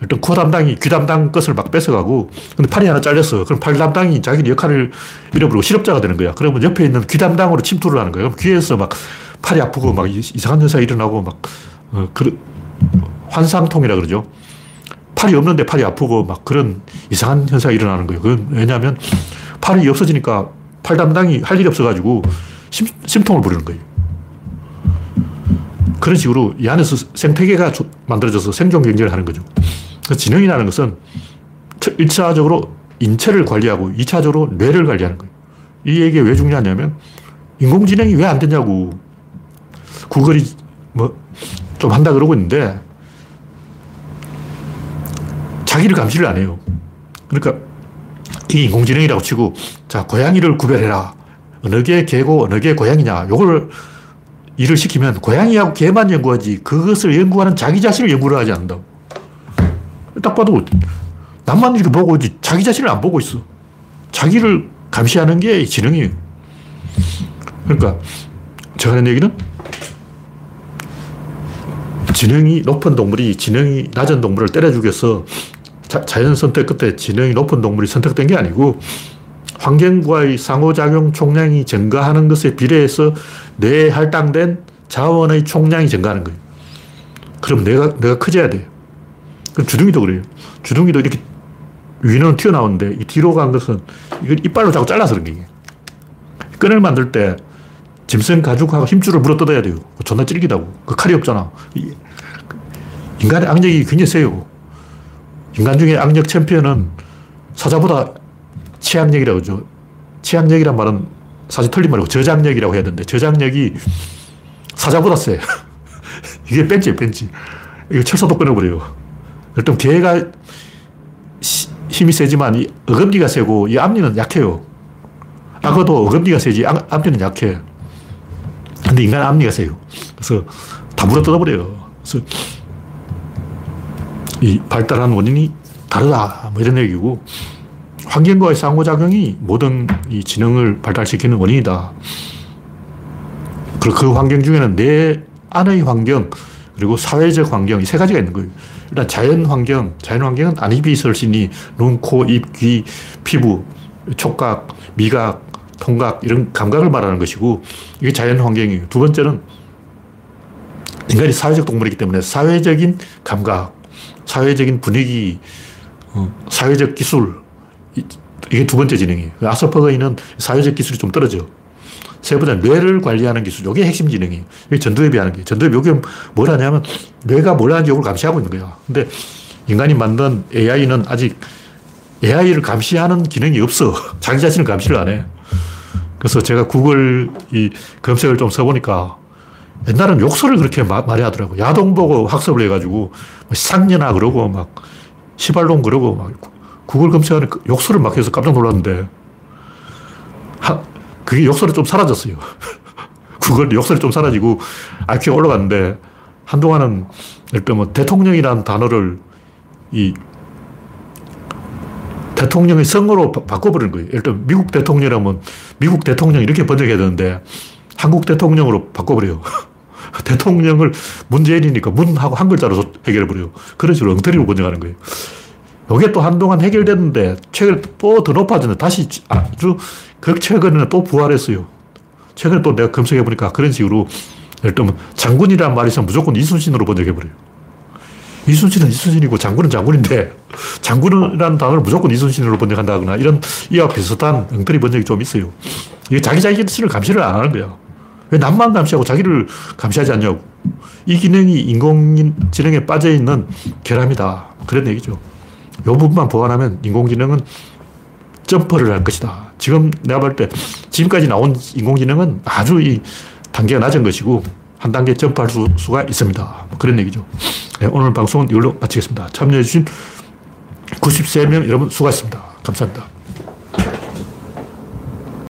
일단 코 담당이 귀 담당 것을 막 뺏어가고 근데 팔이 하나 잘렸어. 그럼 팔 담당이 자기 역할을 잃어버리고 실업자가 되는 거야. 그러면 옆에 있는 귀 담당으로 침투를 하는 거예요. 귀에서 막 팔이 아프고 막 이상한 현상이 일어나고 막, 어, 그, 환상통이라 그러죠. 팔이 없는데 팔이 아프고 막 그런 이상한 현상이 일어나는 거예요. 그건 왜냐하면 팔이 없어지니까 팔 담당이 할 일이 없어가지고 심, 심통을 부리는 거예요. 그런 식으로 이 안에서 생태계가 만들어져서 생존 경쟁을 하는 거죠. 그 지능이라는 것은 1차적으로 인체를 관리하고 2차적으로 뇌를 관리하는 거예요. 이 얘기가 왜 중요하냐면 인공지능이 왜 안 되냐고 구글이 뭐 좀 한다 그러고 있는데 자기를 감시를 안 해요. 그러니까 이 인공지능이라고 치고 자 고양이를 구별해라. 어느 게 개고 어느 게 고양이냐. 요걸 일을 시키면 고양이하고 개만 연구하지 그것을 연구하는 자기 자신을 연구를 하지 않는다고. 딱 봐도 남만 이렇게 보고 있지 자기 자신을 안 보고 있어. 자기를 감시하는 게 지능이에요. 그러니까 제가 하는 얘기는 지능이 높은 동물이 지능이 낮은 동물을 때려 죽여서 자, 자연 선택 끝에 지능이 높은 동물이 선택된 게 아니고 환경과의 상호작용 총량이 증가하는 것에 비례해서 뇌에 할당된 자원의 총량이 증가하는 거예요. 그럼 내가, 내가 커져야 돼요. 그럼 주둥이도 그래요. 주둥이도 이렇게 위는 튀어나오는데 이 뒤로 간 것은 이걸 이빨로 자꾸 잘라서 그런 게 끈을 만들 때 짐승 가죽하고 힘줄을 물어 뜯어야 돼요. 존나 찔기다고. 그 칼이 없잖아. 인간의 악력이 굉장히 세요. 인간 중에 악력 챔피언은 사자보다 치악력이라고 그러죠. 치악력이란 말은 사실 틀린 말이고 저장력이라고 해야 되는데 저장력이 사자보다 세. 이게 벤치예요, 벤치. 이거 철사도 끊어버려요. 일단 개가 힘이 세지만 이 어금니가 세고 이 앞니는 약해요. 악어도 어금니가 세지 앞니는 약해. 근데 인간은 앞니가 세요. 그래서 다 물어 뜯어버려요. 그래서 이 발달한 원인이 다르다. 뭐 이런 얘기고, 환경과의 상호작용이 모든 이 지능을 발달시키는 원인이다. 그리고 그 환경 중에는 내 안의 환경, 그리고 사회적 환경, 이 세 가지가 있는 거예요. 일단 자연 환경, 자연 환경은 있으니 눈, 코, 입, 귀, 피부, 촉각, 미각, 통각, 이런 감각을 말하는 것이고, 이게 자연 환경이에요. 두 번째는 인간이 사회적 동물이기 때문에 사회적인 감각, 사회적인 분위기, 어, 사회적 기술, 이게 두 번째 지능이에요. 아스퍼거이는 사회적 기술이 좀 떨어져. 세 번째, 뇌를 관리하는 기술. 이게 핵심 지능이에요. 이게 전두엽이 하는 게. 전두엽이 여기 뭘 하냐면, 뇌가 뭘 하는지 이걸 감시하고 있는 거야. 근데 인간이 만든 AI는 아직 AI를 감시하는 기능이 없어. 자기 자신을 감시를 안 해. 그래서 제가 구글 이 검색을 좀 써보니까 옛날엔 욕설을 그렇게 마, 많이 하더라고. 야동 보고 학습을 해가지고 뭐 상년아 그러고 막 시발놈 그러고 막 구글 검색하는 그 욕설을 막 해서 깜짝 놀랐는데 그게 욕설이 좀 사라졌어요. 그걸 욕설이 좀 사라지고 IQ가 올라갔는데 한동안은 일단 뭐 대통령이라는 단어를 이 대통령의 성으로 바꿔버리는 거예요. 일단 미국 대통령이라면 미국 대통령 이렇게 번역해야 되는데 한국 대통령으로 바꿔버려요. 대통령을 문재인이니까 문하고 한 글자로 해결해버려요. 그런 식으로 엉터리로 번역하는 거예요. 이게 또 한동안 해결됐는데 최근에 또 더 높아졌는데 다시 아주 극최근에는 또 부활했어요. 최근에 또 내가 검색해보니까 그런 식으로 예를 들면 장군이란 말이 있으면 무조건 이순신으로 번역해버려요. 이순신은 이순신이고 장군은 장군인데 장군이라는 단어를 무조건 이순신으로 번역한다거나 이런 이와 비슷한 엉터리 번역이 좀 있어요. 이게 자기 자신을 감시를 안 하는 거야. 왜 남만 감시하고 자기를 감시하지 않냐고. 이 기능이 인공지능에 빠져있는 결함이다. 그런 얘기죠. 이 부분만 보완하면 인공지능은 점퍼를 할 것이다. 지금 내가 볼 때 지금까지 나온 인공지능은 아주 이 단계가 낮은 것이고 한 단계 점프할 수, 가 있습니다. 뭐 그런 얘기죠. 네, 오늘 방송은 이걸로 마치겠습니다. 참여해주신 93명 여러분 수고하셨습니다. 감사합니다.